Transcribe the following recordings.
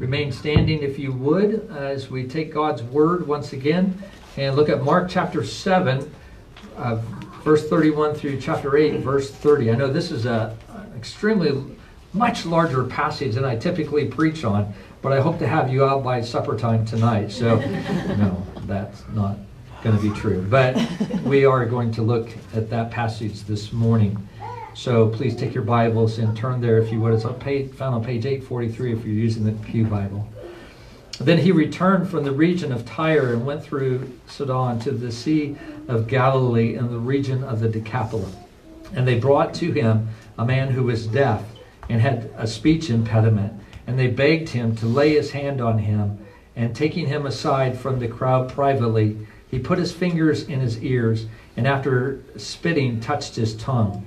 Remain standing if you would as we take God's word once again and look at Mark chapter 7, uh, verse 31 through chapter 8, verse 30. I know this is a, an extremely much larger passage than I typically preach on, but I hope to have you out by supper time tonight. So, no, that's not going to be true. But we are going to look at that passage this morning. So please take your Bibles and turn there if you would. It's on page, found on page 843 if you're using the Pew Bible. Then he returned from the region of Tyre and went through Sidon to the Sea of Galilee in the region of the Decapolis. And they brought to him a man who was deaf and had a speech impediment. And they begged him to lay his hand on him. And taking him aside from the crowd privately, he put his fingers in his ears, and after spitting, touched his tongue.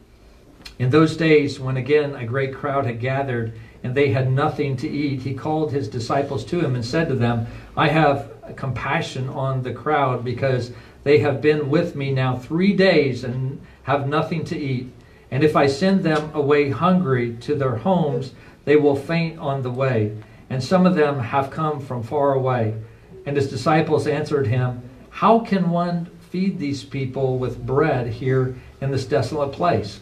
In those days, when again a great crowd had gathered and they had nothing to eat, he called his disciples to him and said to them, I have compassion on the crowd because they have been with me now three days and have nothing to eat. And if I send them away hungry to their homes, they will faint on the way. And some of them have come from far away. And his disciples answered him, How can one feed these people with bread here in this desolate place?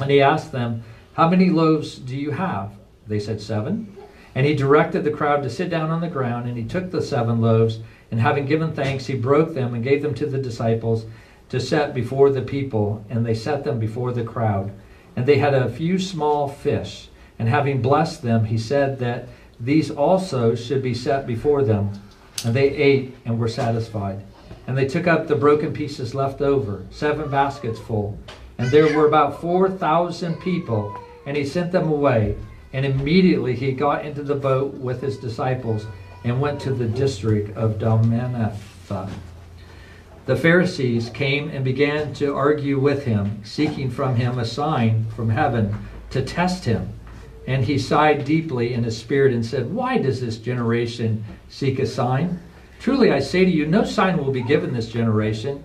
And he asked them, How many loaves do you have? They said, Seven. And he directed the crowd to sit down on the ground, and he took the seven loaves, and having given thanks, he broke them and gave them to the disciples to set before the people, and they set them before the crowd. And they had a few small fish, and having blessed them, he said that these also should be set before them. And they ate and were satisfied. And they took up the broken pieces left over, seven baskets full. And there were about 4,000 people, and he sent them away. And immediately he got into the boat with his disciples and went to the district of Dalmanutha. The Pharisees came and began to argue with him, seeking from him a sign from heaven to test him. And he sighed deeply in his spirit and said, Why does this generation seek a sign? Truly I say to you, no sign will be given this generation.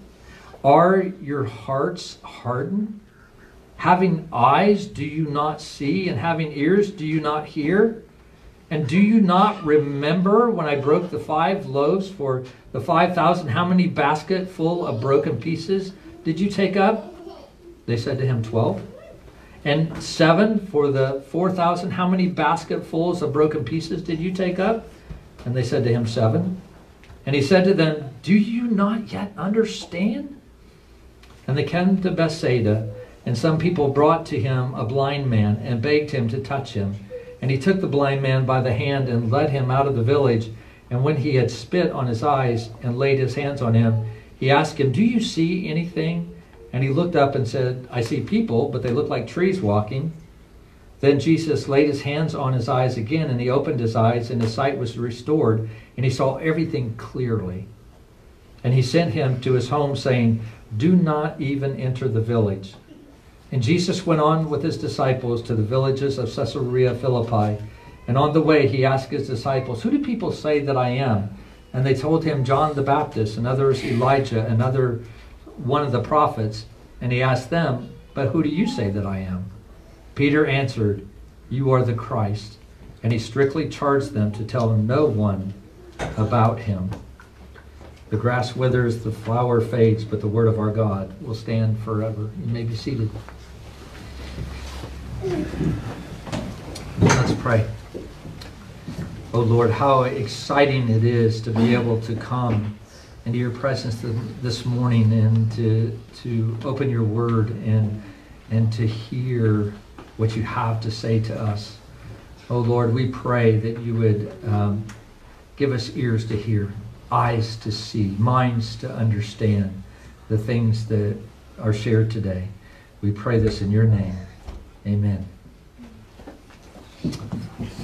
Are your hearts hardened? Having eyes, do you not see? And having ears, do you not hear? And do you not remember when I broke the five loaves for the 5,000? How many basket full of broken pieces did you take up? They said to him, 12. And seven for the 4,000? How many basketfuls of broken pieces did you take up? And they said to him, Seven. And he said to them, Do you not yet understand? And they came to Bethsaida, and some people brought to him a blind man and begged him to touch him. And he took the blind man by the hand and led him out of the village. And when he had spit on his eyes and laid his hands on him, he asked him, Do you see anything? And he looked up and said, I see people, but they look like trees walking. Then Jesus laid his hands on his eyes again, and he opened his eyes, and his sight was restored, and he saw everything clearly. And he sent him to his home, saying, Do not even enter the village. And Jesus went on with his disciples to the villages of Caesarea Philippi. And on the way, he asked his disciples, Who do people say that I am? And they told him, John the Baptist, and others Elijah, and other one of the prophets. And he asked them, But who do you say that I am? Peter answered, You are the Christ. And he strictly charged them to tell no one about him. The grass withers, the flower fades, but the word of our God will stand forever. You may be seated. Let's pray. Oh Lord, how exciting it is to be able to come into your presence this morning and to, to open your word and, and to hear what you have to say to us. Oh Lord, we pray that you would um, give us ears to hear, eyes to see, minds to understand the things that are shared today. We pray this in your name. Amen.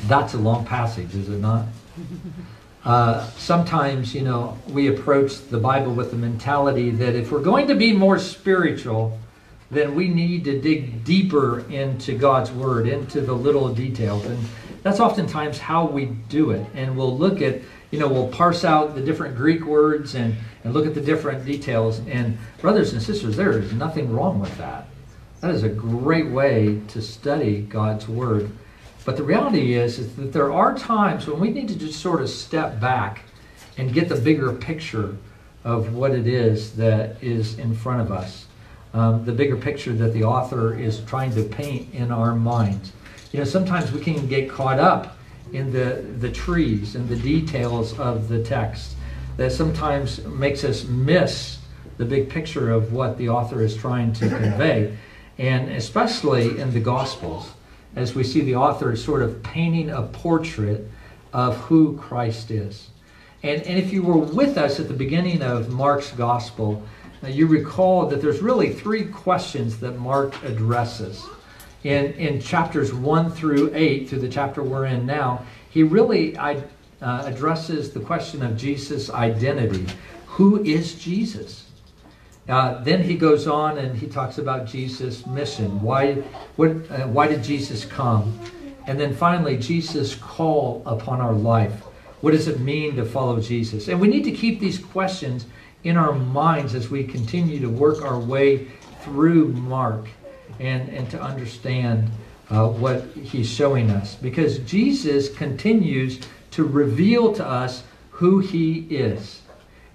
That's a long passage, is it not? Uh, sometimes, you know, we approach the Bible with the mentality that if we're going to be more spiritual, then we need to dig deeper into God's Word, into the little details. And that's oftentimes how we do it. And we'll look at, you know, we'll parse out the different Greek words and, and look at the different details. And, brothers and sisters, there is nothing wrong with that. That is a great way to study God's Word. But the reality is, is that there are times when we need to just sort of step back and get the bigger picture of what it is that is in front of us. Um, the bigger picture that the author is trying to paint in our minds. You know, sometimes we can get caught up in the, the trees and the details of the text that sometimes makes us miss the big picture of what the author is trying to convey, and especially in the Gospels as we see the author sort of painting a portrait of who Christ is. And, and if you were with us at the beginning of Mark's gospel, you recall that there's really three questions that Mark addresses. In, in chapters 1 through 8, through the chapter we're in now, he really uh, addresses the question of Jesus' identity. Who is Jesus? Uh, then he goes on and he talks about Jesus' mission. Why, what, uh, why did Jesus come? And then finally, Jesus' call upon our life. What does it mean to follow Jesus? And we need to keep these questions in our minds as we continue to work our way through Mark and, and to understand uh, what he's showing us. Because Jesus continues to reveal to us who he is.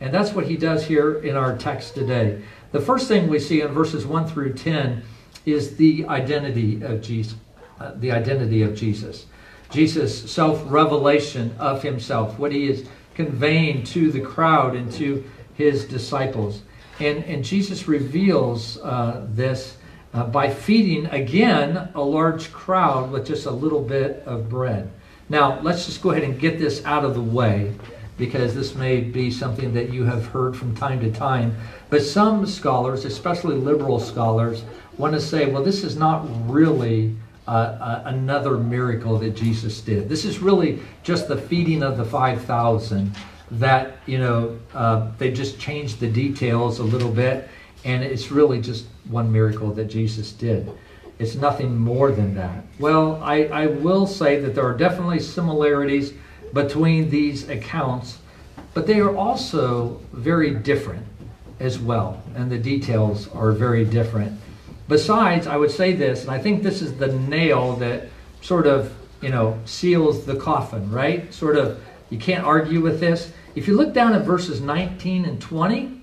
And that's what he does here in our text today. The first thing we see in verses 1 through 10 is the identity of Jesus. Uh, the identity of Jesus. Jesus' self-revelation of himself, what he is conveying to the crowd and to his disciples. And, and Jesus reveals uh, this uh, by feeding again a large crowd with just a little bit of bread. Now, let's just go ahead and get this out of the way because this may be something that you have heard from time to time. But some scholars, especially liberal scholars, want to say, well, this is not really uh, uh, another miracle that Jesus did. This is really just the feeding of the 5,000 that, you know, uh, they just changed the details a little bit, and it's really just one miracle that Jesus did. It's nothing more than that. Well, I, I will say that there are definitely similarities between these accounts, but they are also very different as well, and the details are very different. Besides, I would say this, and I think this is the nail that sort of, you know, seals the coffin, right? Sort of, you can't argue with this. If you look down at verses 19 and 20,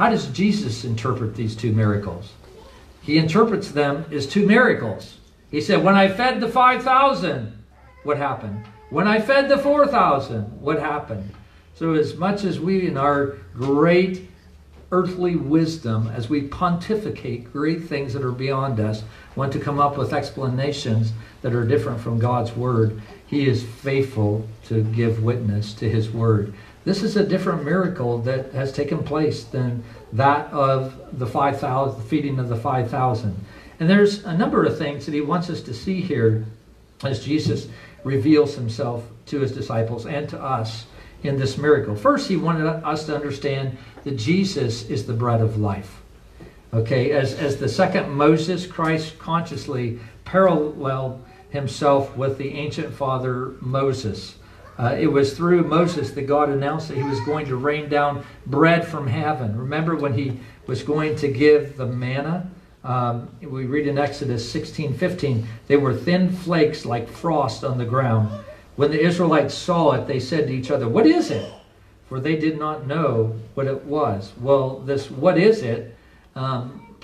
how does Jesus interpret these two miracles? He interprets them as two miracles. He said, When I fed the 5,000, what happened? When I fed the 4,000, what happened? So, as much as we, in our great earthly wisdom, as we pontificate great things that are beyond us, want to come up with explanations that are different from God's Word, He is faithful to give witness to His Word. This is a different miracle that has taken place than that of the 5,000, the feeding of the 5,000. And there's a number of things that He wants us to see here as Jesus reveals himself to his disciples and to us in this miracle. First, he wanted us to understand that Jesus is the bread of life. Okay, as, as the second Moses, Christ consciously paralleled himself with the ancient father Moses. Uh, it was through Moses that God announced that he was going to rain down bread from heaven. Remember when he was going to give the manna? Um, we read in Exodus 16 15, they were thin flakes like frost on the ground. When the Israelites saw it, they said to each other, What is it? For they did not know what it was. Well, this what is it um,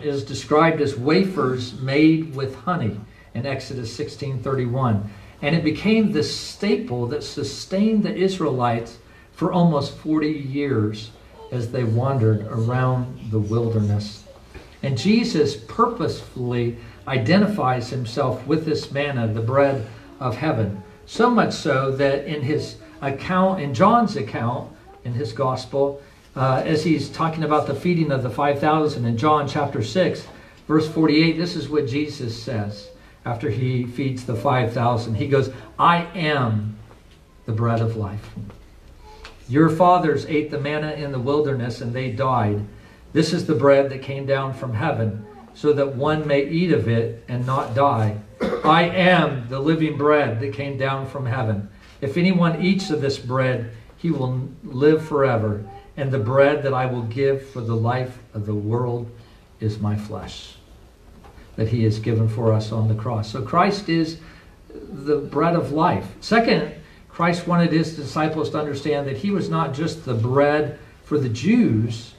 is described as wafers made with honey in Exodus 16 31. And it became the staple that sustained the Israelites for almost 40 years as they wandered around the wilderness. And Jesus purposefully identifies himself with this manna, the bread of heaven. So much so that in his account, in John's account, in his gospel, uh, as he's talking about the feeding of the 5,000 in John chapter 6, verse 48, this is what Jesus says after he feeds the 5,000. He goes, I am the bread of life. Your fathers ate the manna in the wilderness and they died. This is the bread that came down from heaven, so that one may eat of it and not die. I am the living bread that came down from heaven. If anyone eats of this bread, he will live forever. And the bread that I will give for the life of the world is my flesh that he has given for us on the cross. So Christ is the bread of life. Second, Christ wanted his disciples to understand that he was not just the bread for the Jews,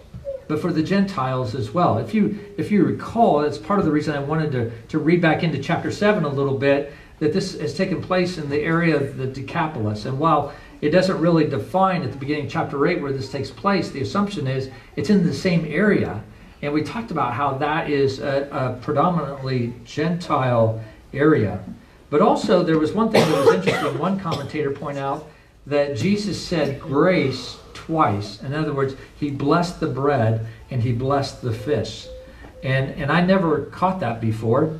but for the Gentiles as well. If you if you recall, that's part of the reason I wanted to, to read back into chapter 7 a little bit, that this has taken place in the area of the Decapolis. And while it doesn't really define at the beginning of chapter 8 where this takes place, the assumption is it's in the same area. And we talked about how that is a, a predominantly Gentile area. But also, there was one thing that was interesting. One commentator pointed out that Jesus said grace twice. In other words, he blessed the bread and he blessed the fish. And, and I never caught that before,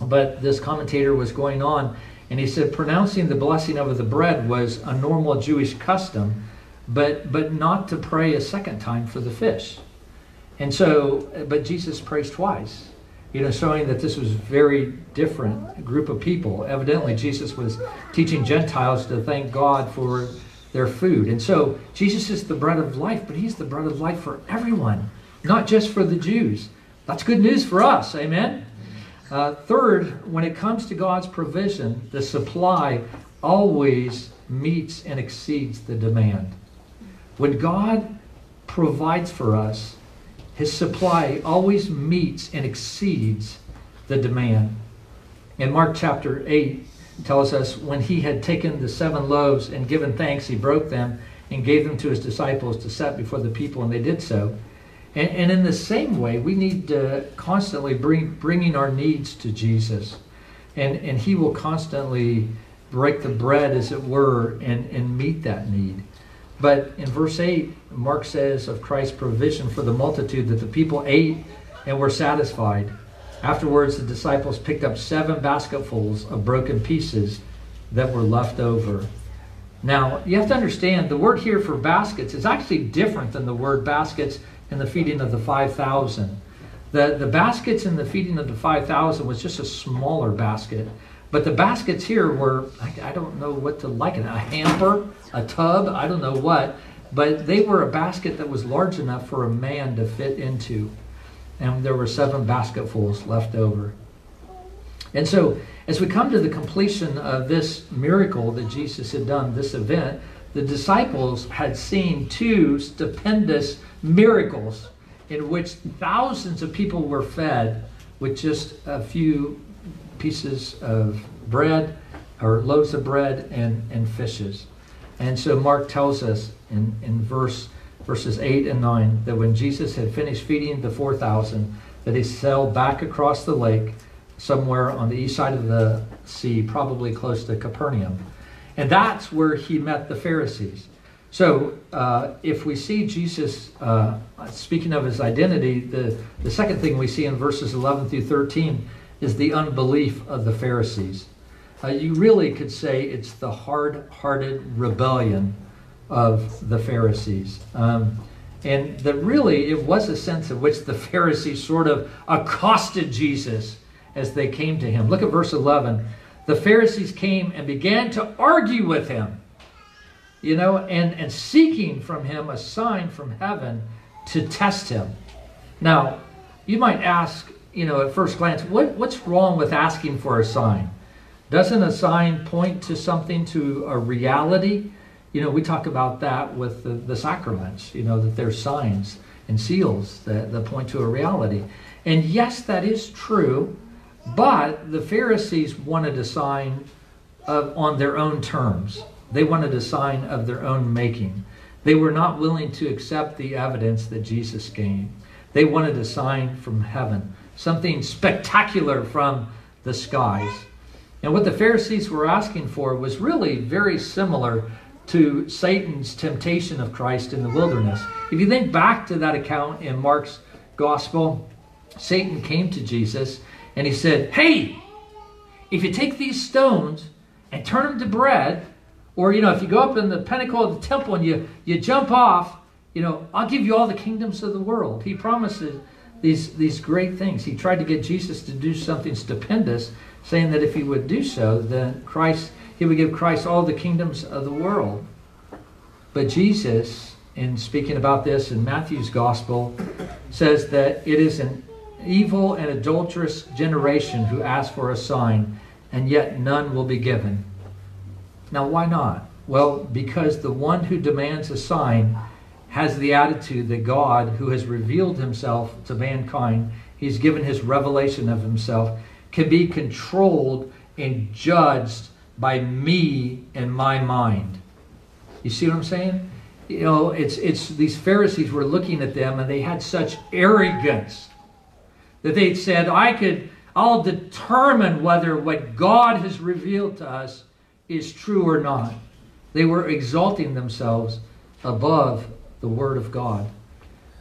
but this commentator was going on and he said pronouncing the blessing over the bread was a normal Jewish custom, but, but not to pray a second time for the fish. And so, but Jesus prays twice, you know, showing that this was very different group of people. Evidently, Jesus was teaching Gentiles to thank God for their food. And so, Jesus is the bread of life, but he's the bread of life for everyone, not just for the Jews. That's good news for us. Amen. Uh, third, when it comes to God's provision, the supply always meets and exceeds the demand. When God provides for us, his supply always meets and exceeds the demand. In Mark chapter 8 tells us when he had taken the seven loaves and given thanks, he broke them and gave them to his disciples to set before the people, and they did so. And, and in the same way, we need to constantly bring bringing our needs to Jesus. And, and he will constantly break the bread, as it were, and, and meet that need. But in verse 8, Mark says of Christ's provision for the multitude that the people ate and were satisfied. Afterwards, the disciples picked up seven basketfuls of broken pieces that were left over. Now, you have to understand the word here for baskets is actually different than the word baskets in the feeding of the 5,000. The, the baskets in the feeding of the 5,000 was just a smaller basket. But the baskets here were, I, I don't know what to liken a hamper, a tub, I don't know what. But they were a basket that was large enough for a man to fit into. And there were seven basketfuls left over. And so, as we come to the completion of this miracle that Jesus had done, this event, the disciples had seen two stupendous miracles in which thousands of people were fed with just a few pieces of bread or loaves of bread and, and fishes. And so Mark tells us in, in verse verses 8 and 9 that when Jesus had finished feeding the 4,000, that he sailed back across the lake somewhere on the east side of the sea, probably close to Capernaum. And that's where he met the Pharisees. So uh, if we see Jesus uh, speaking of his identity, the, the second thing we see in verses 11 through 13 is the unbelief of the Pharisees. Uh, you really could say it's the hard hearted rebellion of the Pharisees. Um, and that really it was a sense in which the Pharisees sort of accosted Jesus as they came to him. Look at verse 11. The Pharisees came and began to argue with him, you know, and, and seeking from him a sign from heaven to test him. Now, you might ask, you know, at first glance, what, what's wrong with asking for a sign? Doesn't a sign point to something, to a reality? You know, we talk about that with the, the sacraments, you know, that there's signs and seals that, that point to a reality. And yes, that is true, but the Pharisees wanted a sign of, on their own terms. They wanted a sign of their own making. They were not willing to accept the evidence that Jesus gave. They wanted a sign from heaven, something spectacular from the skies. And what the Pharisees were asking for was really very similar to Satan's temptation of Christ in the wilderness. If you think back to that account in Mark's gospel, Satan came to Jesus and he said, Hey, if you take these stones and turn them to bread, or you know, if you go up in the pinnacle of the temple and you, you jump off, you know, I'll give you all the kingdoms of the world. He promises these, these great things. He tried to get Jesus to do something stupendous, saying that if he would do so, then Christ, he would give Christ all the kingdoms of the world. But Jesus, in speaking about this in Matthew's gospel, says that it is an evil and adulterous generation who ask for a sign, and yet none will be given. Now, why not? Well, because the one who demands a sign has the attitude that God, who has revealed himself to mankind, he's given his revelation of himself, can be controlled and judged by me and my mind. You see what I'm saying? You know, it's it's these Pharisees were looking at them and they had such arrogance that they said, I could I'll determine whether what God has revealed to us is true or not. They were exalting themselves above the Word of God.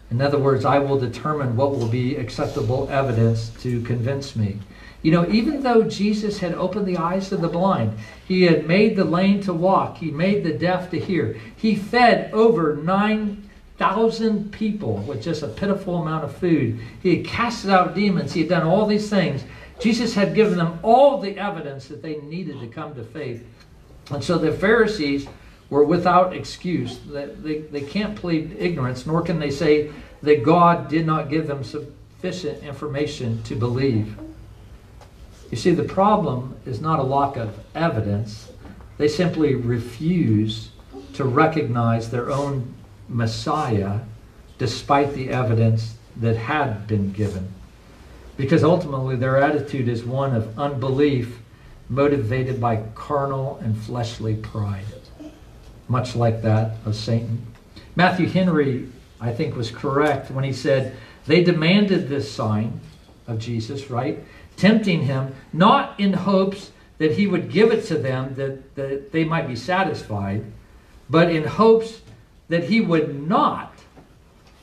In other words, I will determine what will be acceptable evidence to convince me. You know, even though Jesus had opened the eyes of the blind, he had made the lame to walk, he made the deaf to hear, he fed over 9,000 people with just a pitiful amount of food, he had casted out demons, he had done all these things. Jesus had given them all the evidence that they needed to come to faith. And so the Pharisees were without excuse. They, they can't plead ignorance, nor can they say that God did not give them sufficient information to believe. You see, the problem is not a lack of evidence. They simply refuse to recognize their own Messiah despite the evidence that had been given. Because ultimately their attitude is one of unbelief motivated by carnal and fleshly pride, much like that of Satan. Matthew Henry, I think, was correct when he said they demanded this sign of Jesus, right? tempting him, not in hopes that he would give it to them that, that they might be satisfied, but in hopes that he would not,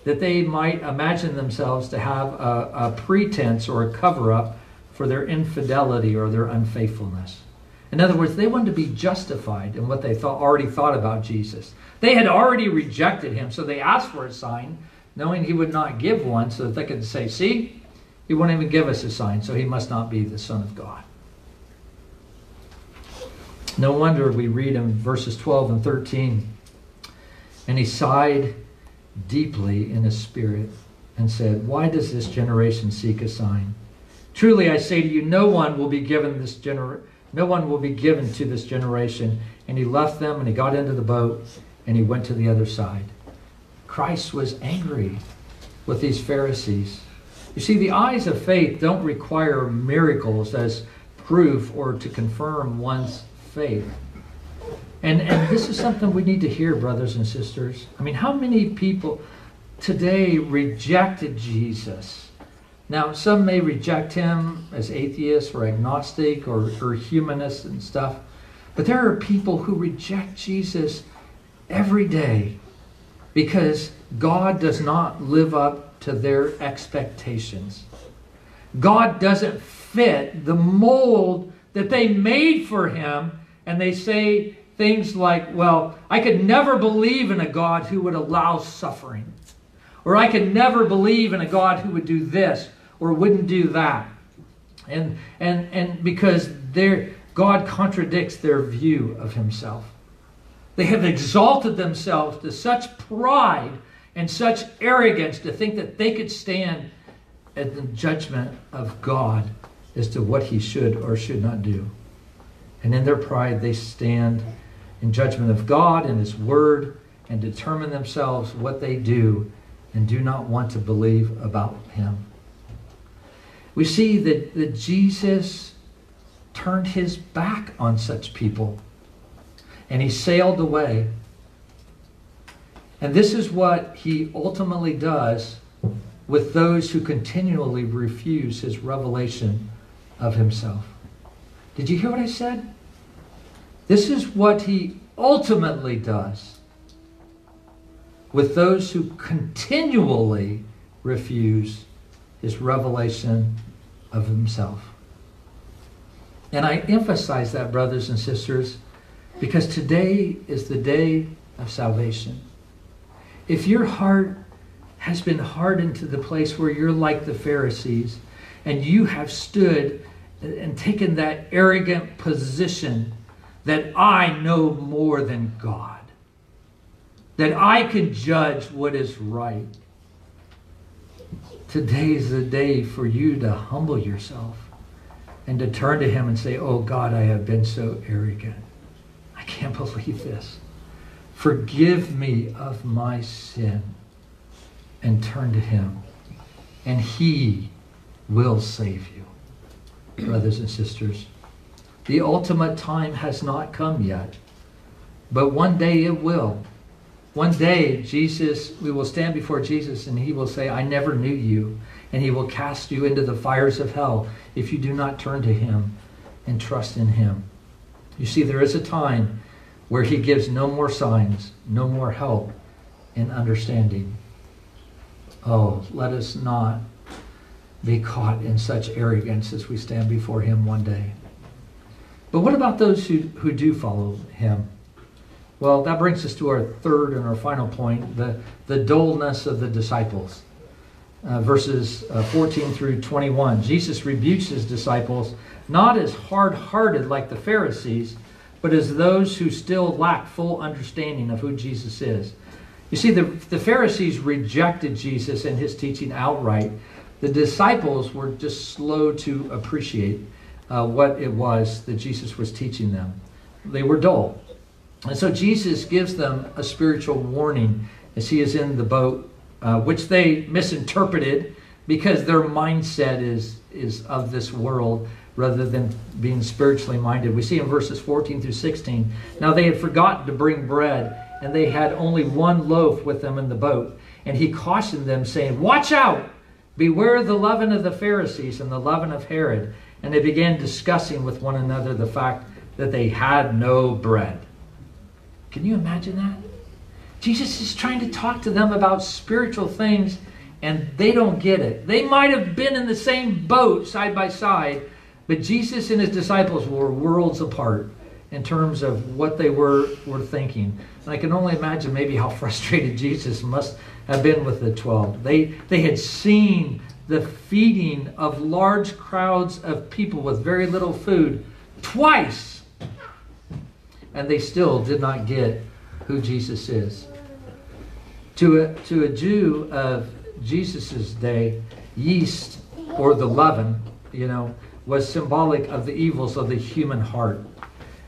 that they might imagine themselves to have a, a pretense or a cover up for their infidelity or their unfaithfulness. In other words, they wanted to be justified in what they thought, already thought about Jesus. They had already rejected him, so they asked for a sign, knowing he would not give one, so that they could say, See, he won't even give us a sign, so he must not be the Son of God. No wonder we read in verses 12 and 13. And he sighed deeply in his spirit and said, Why does this generation seek a sign? Truly I say to you, no one will be given this gener- no one will be given to this generation. And he left them and he got into the boat and he went to the other side. Christ was angry with these Pharisees. You see, the eyes of faith don't require miracles as proof or to confirm one's faith. And, and this is something we need to hear, brothers and sisters. I mean, how many people today rejected Jesus? Now, some may reject him as atheist or agnostic or, or humanists and stuff, but there are people who reject Jesus every day because God does not live up to their expectations. God doesn't fit the mold that they made for him, and they say things like, Well, I could never believe in a God who would allow suffering, or I could never believe in a God who would do this or wouldn't do that. And, and, and because their, God contradicts their view of himself. They have exalted themselves to such pride and such arrogance to think that they could stand at the judgment of God as to what he should or should not do. And in their pride, they stand in judgment of God and his word and determine themselves what they do and do not want to believe about him. We see that, that Jesus turned his back on such people and he sailed away. And this is what he ultimately does with those who continually refuse his revelation of himself. Did you hear what I said? This is what he ultimately does with those who continually refuse his revelation of himself. And I emphasize that, brothers and sisters, because today is the day of salvation. If your heart has been hardened to the place where you're like the Pharisees and you have stood and taken that arrogant position that I know more than God, that I can judge what is right. Today is the day for you to humble yourself and to turn to Him and say, Oh God, I have been so arrogant. I can't believe this. Forgive me of my sin and turn to Him, and He will save you. Brothers and sisters, the ultimate time has not come yet, but one day it will. One day, Jesus, we will stand before Jesus and he will say, I never knew you. And he will cast you into the fires of hell if you do not turn to him and trust in him. You see, there is a time where he gives no more signs, no more help in understanding. Oh, let us not be caught in such arrogance as we stand before him one day. But what about those who, who do follow him? Well, that brings us to our third and our final point the, the dullness of the disciples. Uh, verses uh, 14 through 21. Jesus rebukes his disciples not as hard hearted like the Pharisees, but as those who still lack full understanding of who Jesus is. You see, the, the Pharisees rejected Jesus and his teaching outright. The disciples were just slow to appreciate uh, what it was that Jesus was teaching them. They were dull. And so Jesus gives them a spiritual warning as he is in the boat, uh, which they misinterpreted because their mindset is, is of this world rather than being spiritually minded. We see in verses 14 through 16. Now they had forgotten to bring bread, and they had only one loaf with them in the boat. And he cautioned them, saying, Watch out! Beware of the leaven of the Pharisees and the leaven of Herod. And they began discussing with one another the fact that they had no bread. Can you imagine that? Jesus is trying to talk to them about spiritual things and they don't get it. They might have been in the same boat side by side, but Jesus and his disciples were worlds apart in terms of what they were, were thinking. And I can only imagine maybe how frustrated Jesus must have been with the 12. They, they had seen the feeding of large crowds of people with very little food twice and they still did not get who Jesus is. To a, to a Jew of Jesus' day, yeast or the leaven, you know, was symbolic of the evils of the human heart.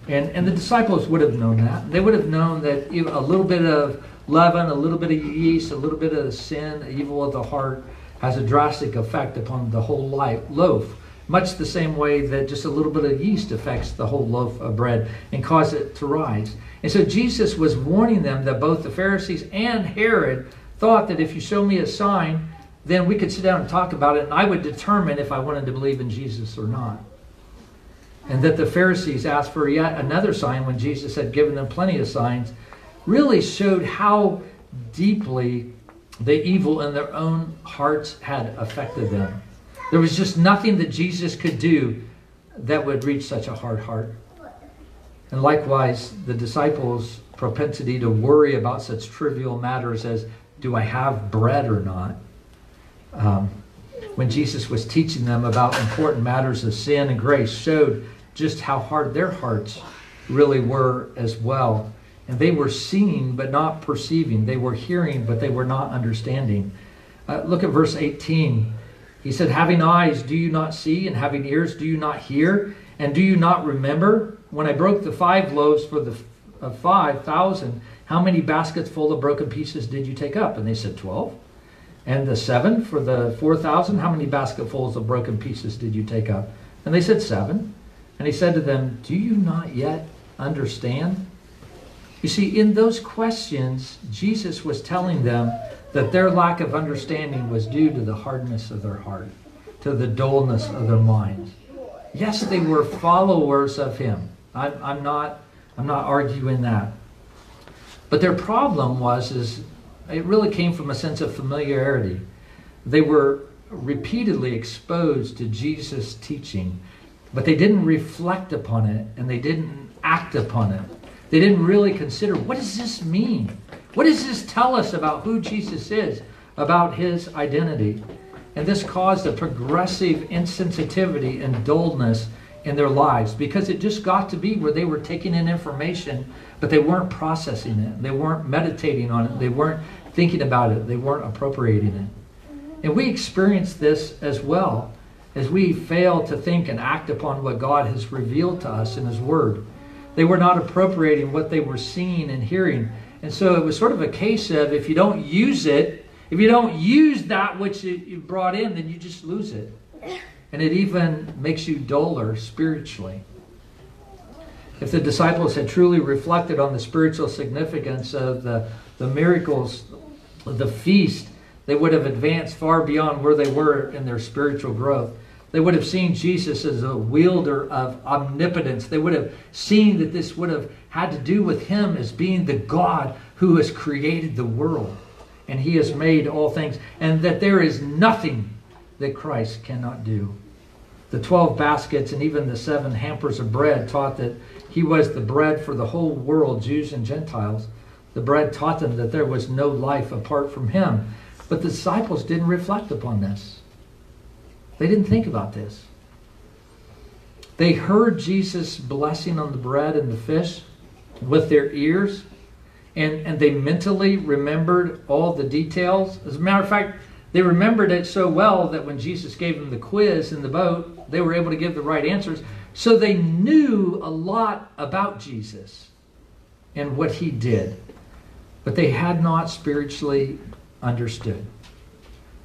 And, and the disciples would have known that. They would have known that a little bit of leaven, a little bit of yeast, a little bit of sin, evil of the heart, has a drastic effect upon the whole life, loaf much the same way that just a little bit of yeast affects the whole loaf of bread and cause it to rise. And so Jesus was warning them that both the Pharisees and Herod thought that if you show me a sign, then we could sit down and talk about it, and I would determine if I wanted to believe in Jesus or not. And that the Pharisees asked for yet another sign when Jesus had given them plenty of signs, really showed how deeply the evil in their own hearts had affected them. There was just nothing that Jesus could do that would reach such a hard heart. And likewise, the disciples' propensity to worry about such trivial matters as do I have bread or not? Um, when Jesus was teaching them about important matters of sin and grace, showed just how hard their hearts really were as well. And they were seeing but not perceiving. They were hearing but they were not understanding. Uh, look at verse 18. He said, Having eyes, do you not see? And having ears, do you not hear? And do you not remember? When I broke the five loaves for the uh, 5,000, how many baskets full of broken pieces did you take up? And they said, 12. And the seven for the 4,000, how many basketfuls of broken pieces did you take up? And they said, seven. And he said to them, Do you not yet understand? You see, in those questions, Jesus was telling them that their lack of understanding was due to the hardness of their heart, to the dullness of their minds. Yes, they were followers of him. I'm, I'm, not, I'm not arguing that. But their problem was is it really came from a sense of familiarity. They were repeatedly exposed to Jesus' teaching, but they didn't reflect upon it and they didn't act upon it. They didn't really consider what does this mean? What does this tell us about who Jesus is, about his identity? And this caused a progressive insensitivity and dullness in their lives because it just got to be where they were taking in information, but they weren't processing it. They weren't meditating on it. They weren't thinking about it. They weren't appropriating it. And we experience this as well as we fail to think and act upon what God has revealed to us in His Word. They were not appropriating what they were seeing and hearing. And so it was sort of a case of if you don't use it, if you don't use that which you brought in, then you just lose it. And it even makes you duller spiritually. If the disciples had truly reflected on the spiritual significance of the, the miracles, the feast, they would have advanced far beyond where they were in their spiritual growth. They would have seen Jesus as a wielder of omnipotence. They would have seen that this would have had to do with him as being the God who has created the world and he has made all things, and that there is nothing that Christ cannot do. The 12 baskets and even the seven hampers of bread taught that he was the bread for the whole world, Jews and Gentiles. The bread taught them that there was no life apart from him. But the disciples didn't reflect upon this. They didn't think about this. They heard Jesus' blessing on the bread and the fish with their ears, and, and they mentally remembered all the details. As a matter of fact, they remembered it so well that when Jesus gave them the quiz in the boat, they were able to give the right answers. So they knew a lot about Jesus and what he did, but they had not spiritually understood.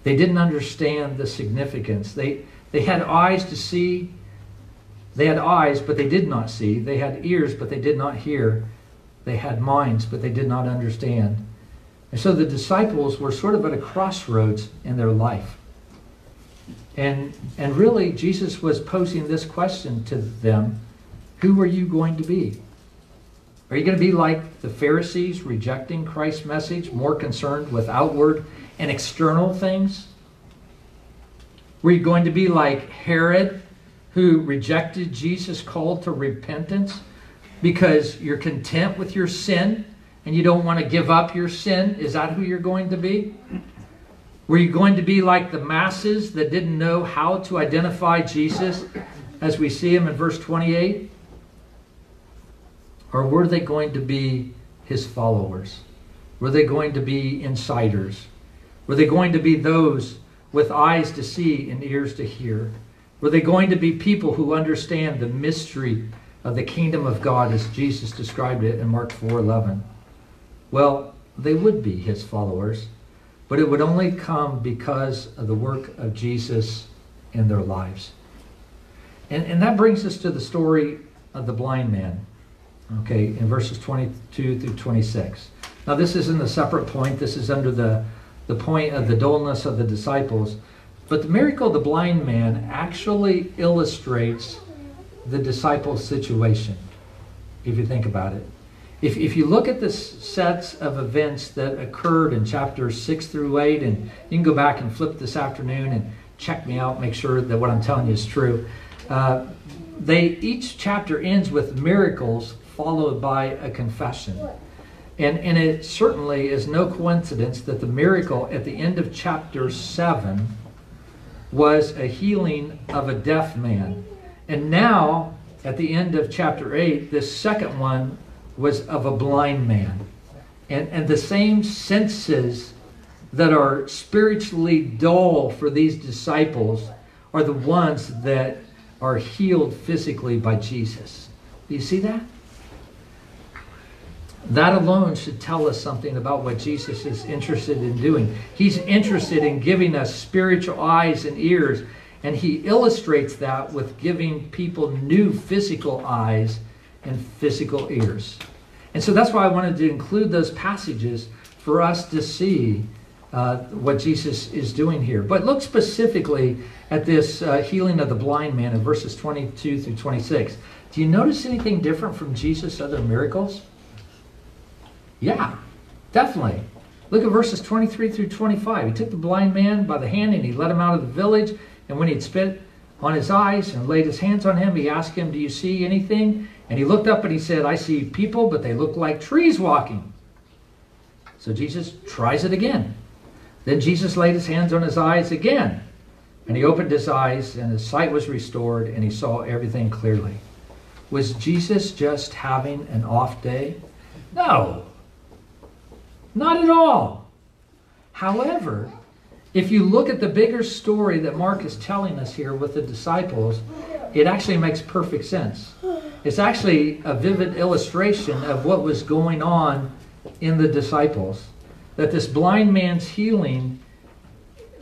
They didn't understand the significance. They, they had eyes to see. They had eyes, but they did not see. They had ears, but they did not hear. They had minds, but they did not understand. And so the disciples were sort of at a crossroads in their life. And, and really, Jesus was posing this question to them Who are you going to be? Are you going to be like the Pharisees, rejecting Christ's message, more concerned with outward and external things? Were you going to be like Herod, who rejected Jesus' call to repentance because you're content with your sin and you don't want to give up your sin? Is that who you're going to be? Were you going to be like the masses that didn't know how to identify Jesus as we see him in verse 28? Or were they going to be his followers? Were they going to be insiders? Were they going to be those with eyes to see and ears to hear? Were they going to be people who understand the mystery of the kingdom of God as Jesus described it in Mark 4:11? Well, they would be his followers, but it would only come because of the work of Jesus in their lives. And, and that brings us to the story of the blind man, okay, in verses 22 through 26. Now, this isn't a separate point, this is under the, the point of the dullness of the disciples. But the miracle of the blind man actually illustrates the disciples' situation, if you think about it. If, if you look at the sets of events that occurred in chapters 6 through 8, and you can go back and flip this afternoon and check me out, make sure that what I'm telling you is true. Uh, they each chapter ends with miracles followed by a confession. And, and it certainly is no coincidence that the miracle at the end of chapter 7 was a healing of a deaf man. And now, at the end of chapter 8, this second one was of a blind man. And, and the same senses that are spiritually dull for these disciples are the ones that are healed physically by Jesus. Do you see that? That alone should tell us something about what Jesus is interested in doing. He's interested in giving us spiritual eyes and ears And he illustrates that with giving people new physical eyes and physical ears. And so that's why I wanted to include those passages for us to see uh, what Jesus is doing here. But look specifically at this uh, healing of the blind man in verses 22 through 26. Do you notice anything different from Jesus' other miracles? Yeah, definitely. Look at verses 23 through 25. He took the blind man by the hand and he led him out of the village. And when he had spit on his eyes and laid his hands on him, he asked him, Do you see anything? And he looked up and he said, I see people, but they look like trees walking. So Jesus tries it again. Then Jesus laid his hands on his eyes again. And he opened his eyes, and his sight was restored, and he saw everything clearly. Was Jesus just having an off day? No, not at all. However, if you look at the bigger story that Mark is telling us here with the disciples, it actually makes perfect sense. It's actually a vivid illustration of what was going on in the disciples. That this blind man's healing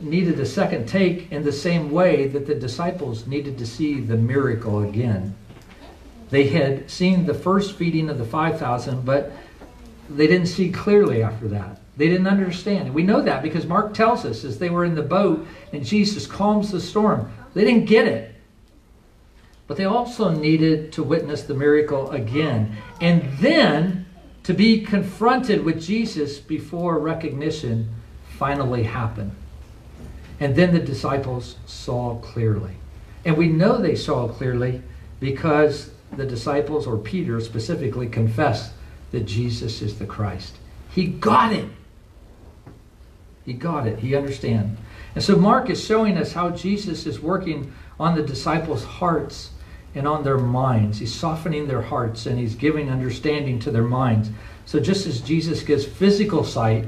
needed a second take in the same way that the disciples needed to see the miracle again. They had seen the first feeding of the 5,000, but they didn't see clearly after that. They didn't understand. And we know that because Mark tells us as they were in the boat and Jesus calms the storm, they didn't get it. But they also needed to witness the miracle again. And then to be confronted with Jesus before recognition finally happened. And then the disciples saw clearly. And we know they saw clearly because the disciples, or Peter specifically, confessed that Jesus is the Christ. He got it. He got it. He understand. And so Mark is showing us how Jesus is working on the disciples' hearts and on their minds. He's softening their hearts and he's giving understanding to their minds. So just as Jesus gives physical sight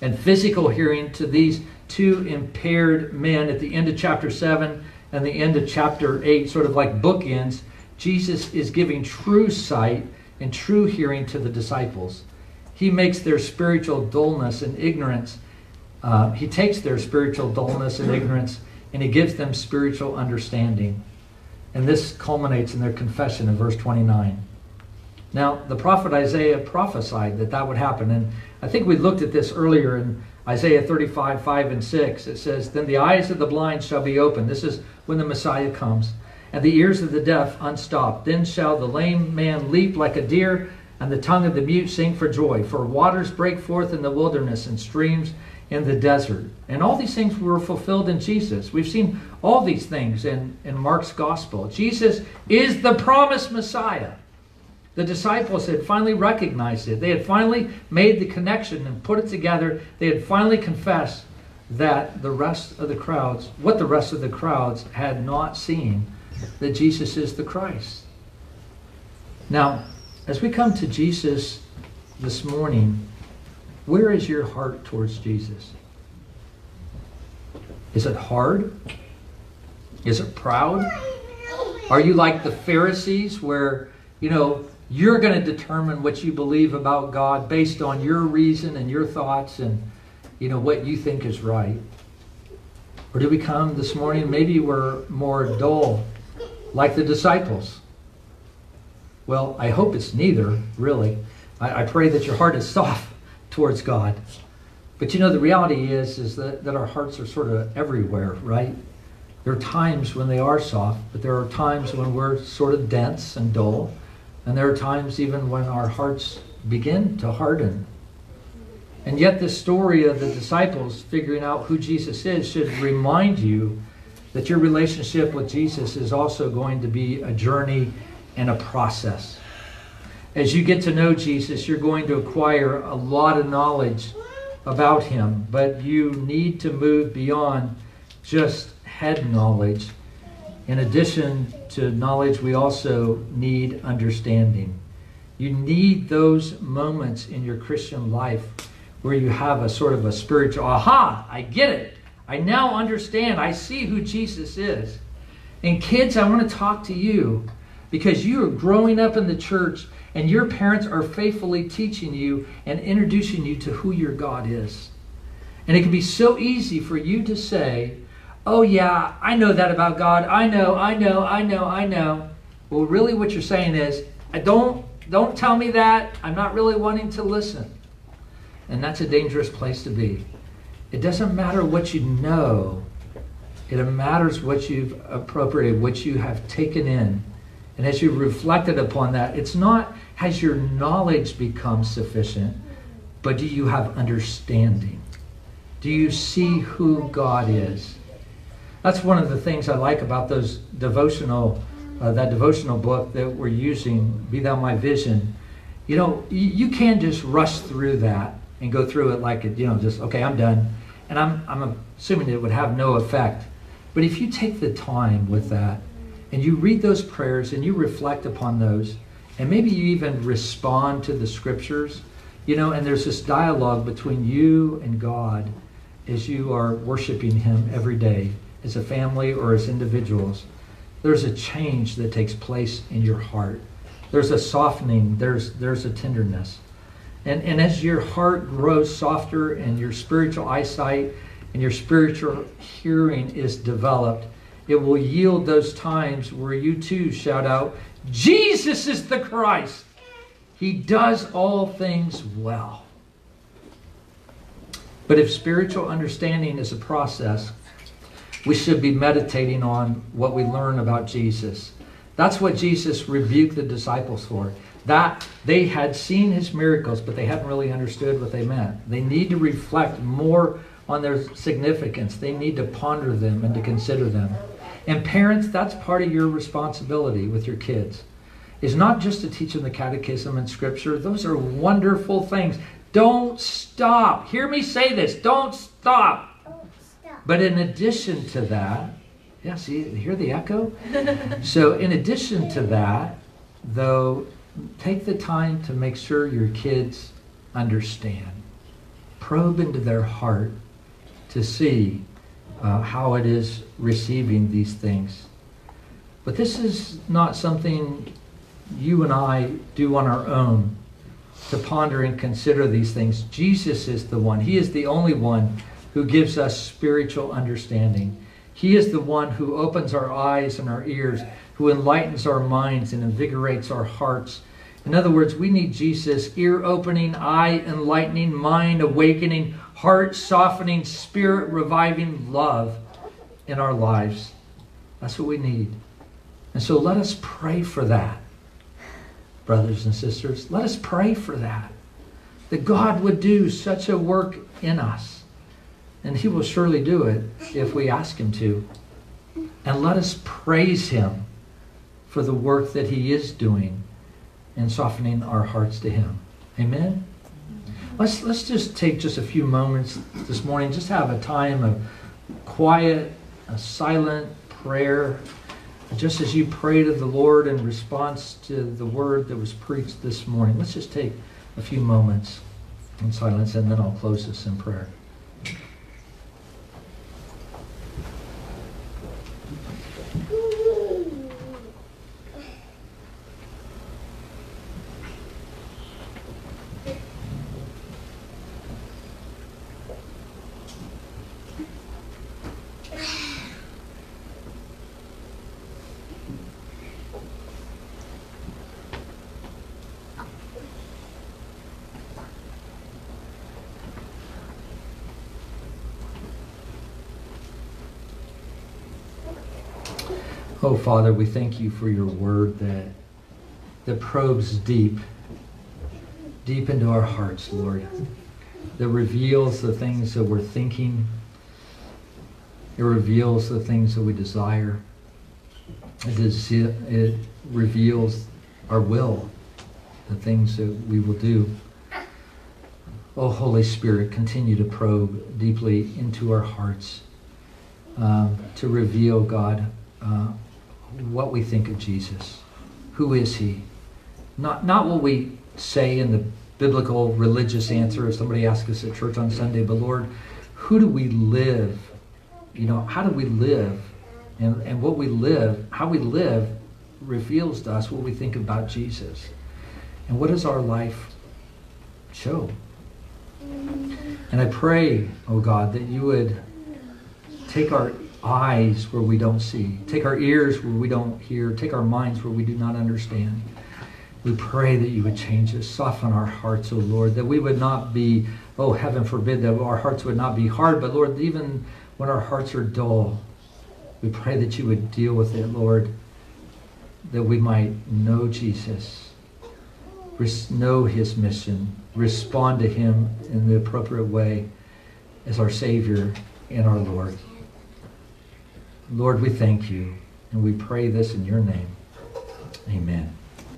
and physical hearing to these two impaired men at the end of chapter 7 and the end of chapter 8, sort of like bookends, Jesus is giving true sight and true hearing to the disciples. He makes their spiritual dullness and ignorance, uh, he takes their spiritual dullness and ignorance and he gives them spiritual understanding. And this culminates in their confession in verse 29. Now, the prophet Isaiah prophesied that that would happen. And I think we looked at this earlier in Isaiah 35, 5 and 6. It says, Then the eyes of the blind shall be opened. This is when the Messiah comes and the ears of the deaf unstopped. Then shall the lame man leap like a deer, and the tongue of the mute sing for joy. For waters break forth in the wilderness and streams in the desert. And all these things were fulfilled in Jesus. We've seen all these things in, in Mark's gospel. Jesus is the promised Messiah. The disciples had finally recognized it. They had finally made the connection and put it together. They had finally confessed that the rest of the crowds, what the rest of the crowds had not seen, that Jesus is the Christ. Now, as we come to Jesus this morning, where is your heart towards Jesus? Is it hard? Is it proud? Are you like the Pharisees where, you know, you're going to determine what you believe about God based on your reason and your thoughts and, you know, what you think is right? Or do we come this morning, maybe we're more dull like the disciples? Well, I hope it's neither, really. I, I, pray that your heart is soft towards God. But you know, the reality is, is that, that our hearts are sort of everywhere, right? There are times when they are soft, but there are times when we're sort of dense and dull. And there are times even when our hearts begin to harden. And yet, the story of the disciples figuring out who Jesus is should remind you that your relationship with Jesus is also going to be a journey and a process. As you get to know Jesus, you're going to acquire a lot of knowledge about him, but you need to move beyond just head knowledge. In addition to knowledge, we also need understanding. You need those moments in your Christian life where you have a sort of a spiritual, aha, I get it. I now understand. I see who Jesus is. And kids, I want to talk to you because you are growing up in the church and your parents are faithfully teaching you and introducing you to who your God is. And it can be so easy for you to say, oh, yeah, I know that about God. I know, I know, I know, I know. Well, really, what you're saying is, I don't, don't tell me that. I'm not really wanting to listen. And that's a dangerous place to be. It doesn't matter what you know, it matters what you've appropriated, what you have taken in. And as you reflected upon that, it's not has your knowledge become sufficient, but do you have understanding? Do you see who God is? That's one of the things I like about those devotional, uh, that devotional book that we're using, Be Thou My Vision. You know, you, you can just rush through that and go through it like it, you know, just, okay, I'm done. And I'm, I'm assuming it would have no effect. But if you take the time with that and you read those prayers and you reflect upon those, and maybe you even respond to the scriptures, you know, and there's this dialogue between you and God as you are worshiping Him every day, as a family or as individuals. There's a change that takes place in your heart. There's a softening, there's, there's a tenderness. And, and as your heart grows softer and your spiritual eyesight and your spiritual hearing is developed, it will yield those times where you too shout out, Jesus is the Christ. He does all things well. But if spiritual understanding is a process, we should be meditating on what we learn about Jesus. That's what Jesus rebuked the disciples for. That they had seen his miracles, but they hadn't really understood what they meant. They need to reflect more on their significance. They need to ponder them and to consider them. And parents, that's part of your responsibility with your kids. Is not just to teach them the catechism and scripture. Those are wonderful things. Don't stop. Hear me say this. Don't stop. But in addition to that, yeah, see, hear the echo? so, in addition to that, though, take the time to make sure your kids understand. Probe into their heart to see uh, how it is receiving these things. But this is not something you and I do on our own to ponder and consider these things. Jesus is the one, He is the only one who gives us spiritual understanding. He is the one who opens our eyes and our ears, who enlightens our minds and invigorates our hearts. In other words, we need Jesus' ear opening, eye enlightening, mind awakening, heart softening, spirit reviving love in our lives. That's what we need. And so let us pray for that, brothers and sisters. Let us pray for that. That God would do such a work in us. And He will surely do it if we ask Him to. And let us praise Him for the work that He is doing in softening our hearts to Him. Amen? Let's, let's just take just a few moments this morning, just have a time of quiet, a silent prayer, just as you pray to the Lord in response to the word that was preached this morning. Let's just take a few moments in silence and then I'll close this in prayer. Oh, Father, we thank you for your word that, that probes deep, deep into our hearts, Lord, that reveals the things that we're thinking, it reveals the things that we desire, it, is, it reveals our will, the things that we will do. Oh, Holy Spirit, continue to probe deeply into our hearts um, to reveal, God, uh, what we think of Jesus. Who is he? Not, not what we say in the biblical religious answer if somebody asks us at church on Sunday, but Lord, who do we live? You know, how do we live? And, and what we live, how we live, reveals to us what we think about Jesus. And what does our life show? And I pray, oh God, that you would take our eyes where we don't see. Take our ears where we don't hear. Take our minds where we do not understand. We pray that you would change us, soften our hearts, O Lord, that we would not be, oh, heaven forbid, that our hearts would not be hard, but Lord, even when our hearts are dull, we pray that you would deal with it, Lord, that we might know Jesus, know his mission, respond to him in the appropriate way as our Savior and our Lord. Lord, we thank you, and we pray this in your name. Amen.